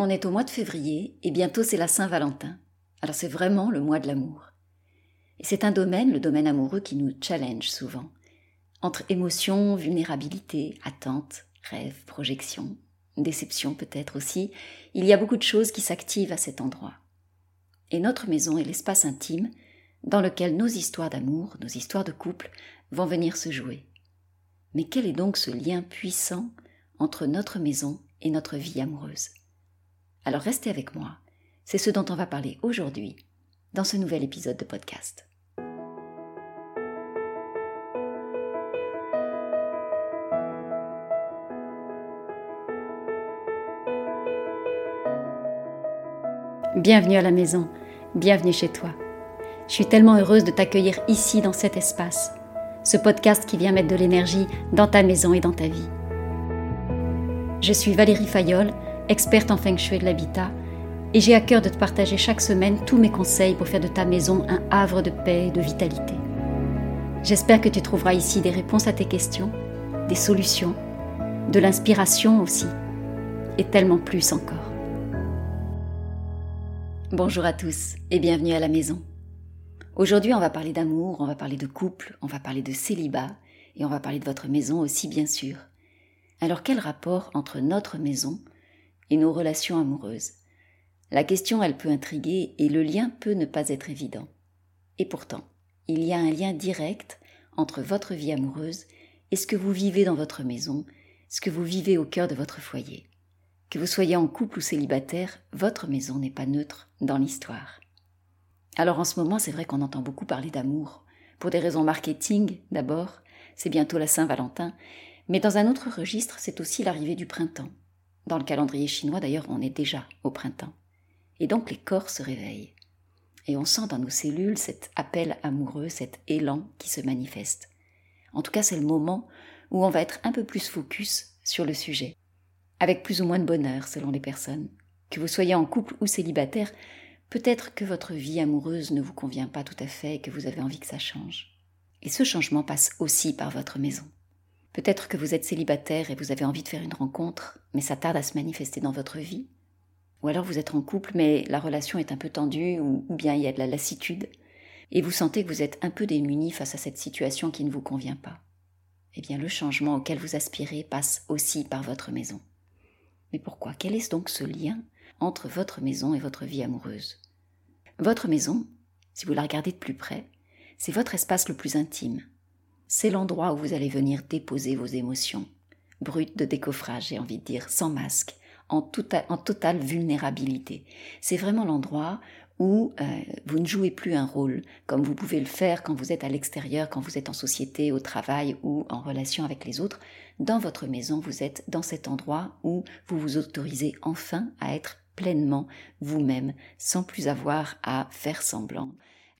On est au mois de février et bientôt c'est la Saint-Valentin. Alors c'est vraiment le mois de l'amour. Et c'est un domaine, le domaine amoureux, qui nous challenge souvent. Entre émotion, vulnérabilité, attente, rêve, projection, déception peut-être aussi, il y a beaucoup de choses qui s'activent à cet endroit. Et notre maison est l'espace intime dans lequel nos histoires d'amour, nos histoires de couple vont venir se jouer. Mais quel est donc ce lien puissant entre notre maison et notre vie amoureuse? Alors restez avec moi, c'est ce dont on va parler aujourd'hui dans ce nouvel épisode de podcast. Bienvenue à la maison, bienvenue chez toi. Je suis tellement heureuse de t'accueillir ici dans cet espace, ce podcast qui vient mettre de l'énergie dans ta maison et dans ta vie. Je suis Valérie Fayolle, experte en feng shui de l'habitat, et j'ai à cœur de te partager chaque semaine tous mes conseils pour faire de ta maison un havre de paix et de vitalité. J'espère que tu trouveras ici des réponses à tes questions, des solutions, de l'inspiration aussi, et tellement plus encore. Bonjour à tous et bienvenue à la maison. Aujourd'hui, on va parler d'amour, on va parler de couple, on va parler de célibat et on va parler de votre maison aussi, bien sûr. Alors, quel rapport entre notre maison et nos relations amoureuses La question, elle peut intriguer et le lien peut ne pas être évident. Et pourtant, il y a un lien direct entre votre vie amoureuse et ce que vous vivez dans votre maison, ce que vous vivez au cœur de votre foyer. Que vous soyez en couple ou célibataire, votre maison n'est pas neutre dans l'histoire. Alors en ce moment, c'est vrai qu'on entend beaucoup parler d'amour. Pour des raisons marketing, d'abord, c'est bientôt la Saint-Valentin, mais dans un autre registre, c'est aussi l'arrivée du printemps. Dans le calendrier chinois, d'ailleurs, on est déjà au printemps. Et donc les corps se réveillent. Et on sent dans nos cellules cet appel amoureux, cet élan qui se manifeste. En tout cas, c'est le moment où on va être un peu plus focus sur le sujet avec plus ou moins de bonheur selon les personnes. Que vous soyez en couple ou célibataire, peut-être que votre vie amoureuse ne vous convient pas tout à fait et que vous avez envie que ça change. Et ce changement passe aussi par votre maison. Peut-être que vous êtes célibataire et vous avez envie de faire une rencontre, mais ça tarde à se manifester dans votre vie. Ou alors vous êtes en couple, mais la relation est un peu tendue, ou, bien il y a de la lassitude, et vous sentez que vous êtes un peu démuni face à cette situation qui ne vous convient pas. Eh bien, le changement auquel vous aspirez passe aussi par votre maison. Mais pourquoi? Quel est donc ce lien entre votre maison et votre vie amoureuse? Votre maison, si vous la regardez de plus près, c'est votre espace le plus intime. C'est l'endroit où vous allez venir déposer vos émotions, brutes de décoffrage, j'ai envie de dire, sans masque, en, totale vulnérabilité. C'est vraiment l'endroit où euh, vous ne jouez plus un rôle comme vous pouvez le faire quand vous êtes à l'extérieur, quand vous êtes en société, au travail ou en relation avec les autres. Dans votre maison, vous êtes dans cet endroit où vous vous autorisez enfin à être pleinement vous-même, sans plus avoir à faire semblant,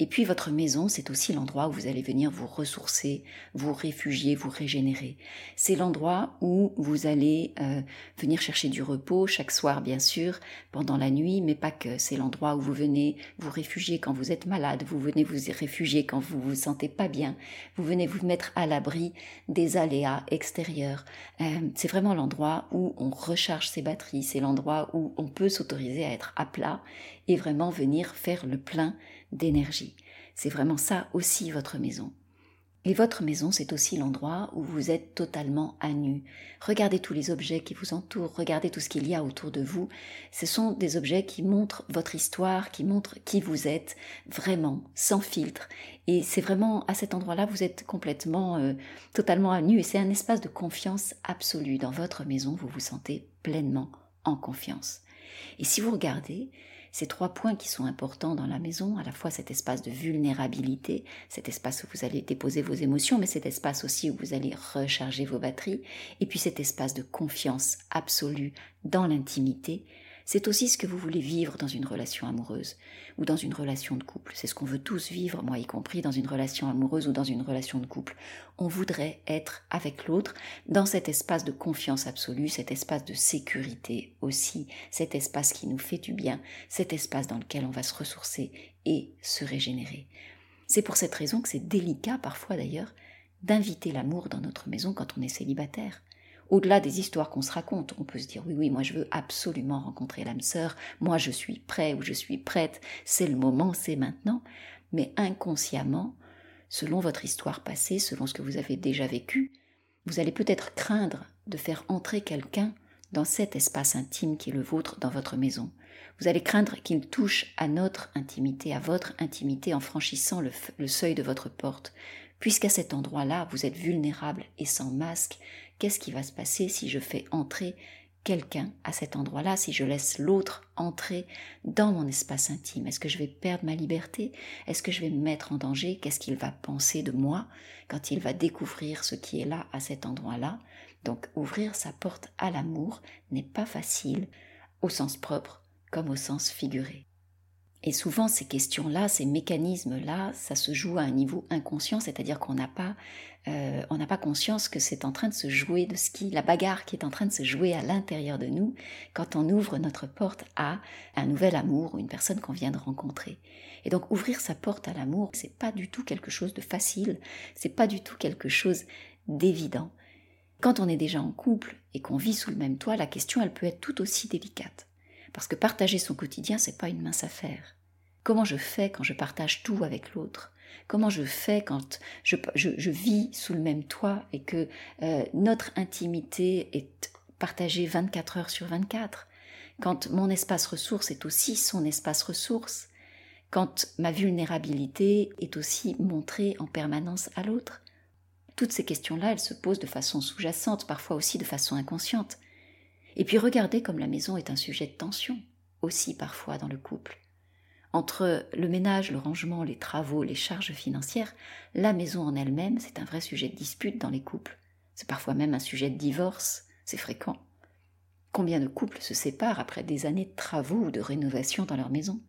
et puis votre maison, c'est aussi l'endroit où vous allez venir vous ressourcer, vous réfugier, vous régénérer. C'est l'endroit où vous allez euh, venir chercher du repos chaque soir, bien sûr, pendant la nuit, mais pas que. C'est l'endroit où vous venez vous réfugier quand vous êtes malade, vous venez vous réfugier quand vous vous sentez pas bien, vous venez vous mettre à l'abri des aléas extérieurs. Euh, c'est vraiment l'endroit où on recharge ses batteries, c'est l'endroit où on peut s'autoriser à être à plat et vraiment venir faire le plein d'énergie. C'est vraiment ça aussi votre maison. Et votre maison, c'est aussi l'endroit où vous êtes totalement à nu. Regardez tous les objets qui vous entourent, regardez tout ce qu'il y a autour de vous. Ce sont des objets qui montrent votre histoire, qui montrent qui vous êtes, vraiment, sans filtre. Et c'est vraiment à cet endroit-là, vous êtes complètement, euh, totalement à nu. Et c'est un espace de confiance absolue. Dans votre maison, vous vous sentez pleinement en confiance. Et si vous regardez, ces trois points qui sont importants dans la maison, à la fois cet espace de vulnérabilité, cet espace où vous allez déposer vos émotions, mais cet espace aussi où vous allez recharger vos batteries, et puis cet espace de confiance absolue dans l'intimité, c'est aussi ce que vous voulez vivre dans une relation amoureuse ou dans une relation de couple. C'est ce qu'on veut tous vivre, moi y compris, dans une relation amoureuse ou dans une relation de couple. On voudrait être avec l'autre dans cet espace de confiance absolue, cet espace de sécurité aussi, cet espace qui nous fait du bien, cet espace dans lequel on va se ressourcer et se régénérer. C'est pour cette raison que c'est délicat parfois d'ailleurs d'inviter l'amour dans notre maison quand on est célibataire Au-delà des histoires qu'on se raconte, on peut se dire oui, oui, moi je veux absolument rencontrer l'âme sœur, moi je suis prêt ou je suis prête, c'est le moment, c'est maintenant. Mais inconsciemment, selon votre histoire passée, selon ce que vous avez déjà vécu, vous allez peut-être craindre de faire entrer quelqu'un dans cet espace intime qui est le vôtre dans votre maison. Vous allez craindre qu'il touche à notre intimité, à votre intimité en franchissant le, le seuil de votre porte. Puisqu'à cet endroit-là, vous êtes vulnérable et sans masque, qu'est-ce qui va se passer si je fais entrer quelqu'un à cet endroit-là, si je laisse l'autre entrer dans mon espace intime? Est-ce que je vais perdre ma liberté? Est-ce que je vais me mettre en danger? Qu'est-ce qu'il va penser de moi quand il va découvrir ce qui est là à cet endroit-là? Donc ouvrir sa porte à l'amour n'est pas facile au sens propre comme au sens figuré. Et souvent, ces questions-là, ces mécanismes-là, ça se joue à un niveau inconscient, c'est-à-dire qu'on n'a pas, euh, on n'a pas conscience que c'est en train de se jouer de ce qui, la bagarre qui est en train de se jouer à l'intérieur de nous quand on ouvre notre porte à un nouvel amour ou une personne qu'on vient de rencontrer. Et donc, ouvrir sa porte à l'amour, c'est pas du tout quelque chose de facile, c'est pas du tout quelque chose d'évident. Quand on est déjà en couple et qu'on vit sous le même toit, la question, elle peut être tout aussi délicate. Parce que partager son quotidien, c'est pas une mince affaire. Comment je fais quand je partage tout avec l'autre? Comment je fais quand je, je, vis sous le même toit et que euh, notre intimité est partagée 24 heures sur 24 Quand mon espace ressource est aussi son espace ressource Quand ma vulnérabilité est aussi montrée en permanence à l'autre Toutes ces questions-là, elles se posent de façon sous-jacente, parfois aussi de façon inconsciente. Et puis regardez comme la maison est un sujet de tension, aussi parfois dans le couple. Entre le ménage, le rangement, les travaux, les charges financières, la maison en elle-même, c'est un vrai sujet de dispute dans les couples. C'est parfois même un sujet de divorce, c'est fréquent. Combien de couples se séparent après des années de travaux ou de rénovation dans leur maison?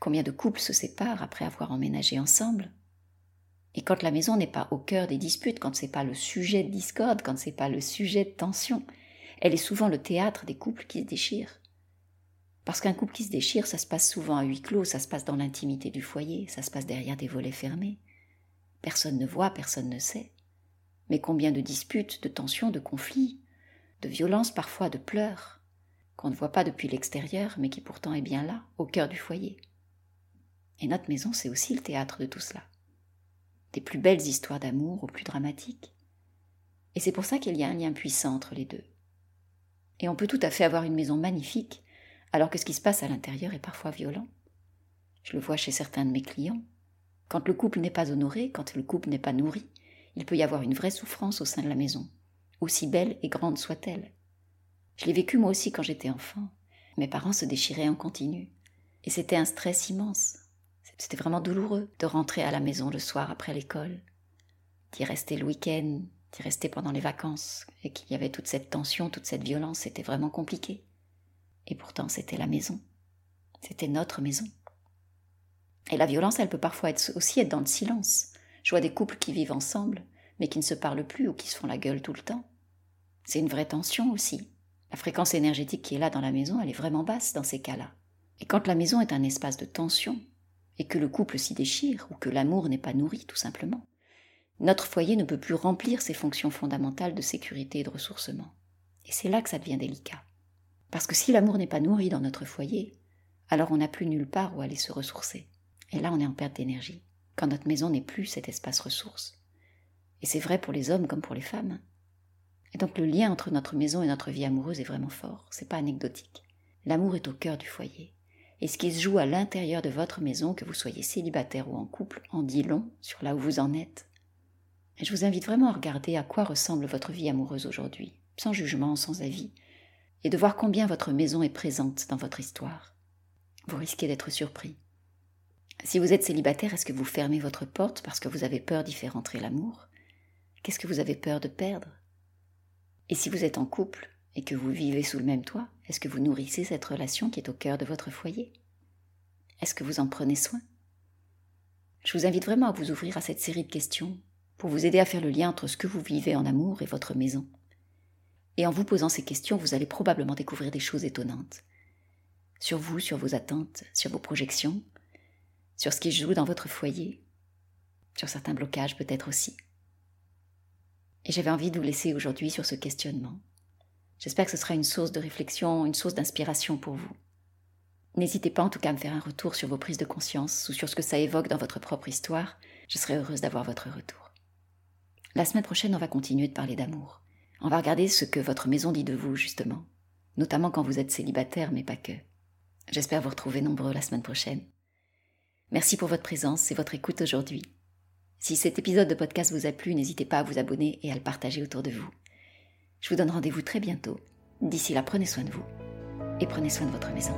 Combien de couples se séparent après avoir emménagé ensemble? Et quand la maison n'est pas au cœur des disputes, quand c'est pas le sujet de discorde, quand c'est pas le sujet de tension, elle est souvent le théâtre des couples qui se déchirent. Parce qu'un couple qui se déchire, ça se passe souvent à huis clos, ça se passe dans l'intimité du foyer, ça se passe derrière des volets fermés. Personne ne voit, personne ne sait. Mais combien de disputes, de tensions, de conflits, de violences parfois, de pleurs, qu'on ne voit pas depuis l'extérieur, mais qui pourtant est bien là, au cœur du foyer. Et notre maison, c'est aussi le théâtre de tout cela. Des plus belles histoires d'amour aux plus dramatiques. Et c'est pour ça qu'il y a un lien puissant entre les deux. Et on peut tout à fait avoir une maison magnifique, alors que ce qui se passe à l'intérieur est parfois violent. Je le vois chez certains de mes clients. Quand le couple n'est pas honoré, quand le couple n'est pas nourri, il peut y avoir une vraie souffrance au sein de la maison, aussi belle et grande soit-elle. Je l'ai vécu moi aussi quand j'étais enfant. Mes parents se déchiraient en continu. Et c'était un stress immense. C'était vraiment douloureux de rentrer à la maison le soir après l'école, d'y rester le week-end, d'y rester pendant les vacances, et qu'il y avait toute cette tension, toute cette violence, c'était vraiment compliqué. Et pourtant, c'était la maison. C'était notre maison. Et la violence, elle peut parfois aussi être dans le silence. Je vois des couples qui vivent ensemble, mais qui ne se parlent plus ou qui se font la gueule tout le temps. C'est une vraie tension aussi. La fréquence énergétique qui est là dans la maison, elle est vraiment basse dans ces cas-là. Et quand la maison est un espace de tension, et que le couple s'y déchire, ou que l'amour n'est pas nourri tout simplement, notre foyer ne peut plus remplir ses fonctions fondamentales de sécurité et de ressourcement. Et c'est là que ça devient délicat. Parce que si l'amour n'est pas nourri dans notre foyer, alors on n'a plus nulle part où aller se ressourcer. Et là, on est en perte d'énergie, quand notre maison n'est plus cet espace ressource. Et c'est vrai pour les hommes comme pour les femmes. Et donc le lien entre notre maison et notre vie amoureuse est vraiment fort, c'est pas anecdotique. L'amour est au cœur du foyer. Et ce qui se joue à l'intérieur de votre maison, que vous soyez célibataire ou en couple, en dit long sur là où vous en êtes, je vous invite vraiment à regarder à quoi ressemble votre vie amoureuse aujourd'hui, sans jugement, sans avis, et de voir combien votre maison est présente dans votre histoire. Vous risquez d'être surpris. Si vous êtes célibataire, est-ce que vous fermez votre porte parce que vous avez peur d'y faire entrer l'amour? Qu'est-ce que vous avez peur de perdre? Et si vous êtes en couple et que vous vivez sous le même toit, est-ce que vous nourrissez cette relation qui est au cœur de votre foyer? Est-ce que vous en prenez soin? Je vous invite vraiment à vous ouvrir à cette série de questions pour vous aider à faire le lien entre ce que vous vivez en amour et votre maison. Et en vous posant ces questions, vous allez probablement découvrir des choses étonnantes. Sur vous, sur vos attentes, sur vos projections, sur ce qui joue dans votre foyer, sur certains blocages peut-être aussi. Et j'avais envie de vous laisser aujourd'hui sur ce questionnement. J'espère que ce sera une source de réflexion, une source d'inspiration pour vous. N'hésitez pas en tout cas à me faire un retour sur vos prises de conscience ou sur ce que ça évoque dans votre propre histoire. Je serai heureuse d'avoir votre retour. La semaine prochaine, on va continuer de parler d'amour. On va regarder ce que votre maison dit de vous, justement. Notamment quand vous êtes célibataire, mais pas que. J'espère vous retrouver nombreux la semaine prochaine. Merci pour votre présence et votre écoute aujourd'hui. Si cet épisode de podcast vous a plu, n'hésitez pas à vous abonner et à le partager autour de vous. Je vous donne rendez-vous très bientôt. D'ici là, prenez soin de vous et prenez soin de votre maison.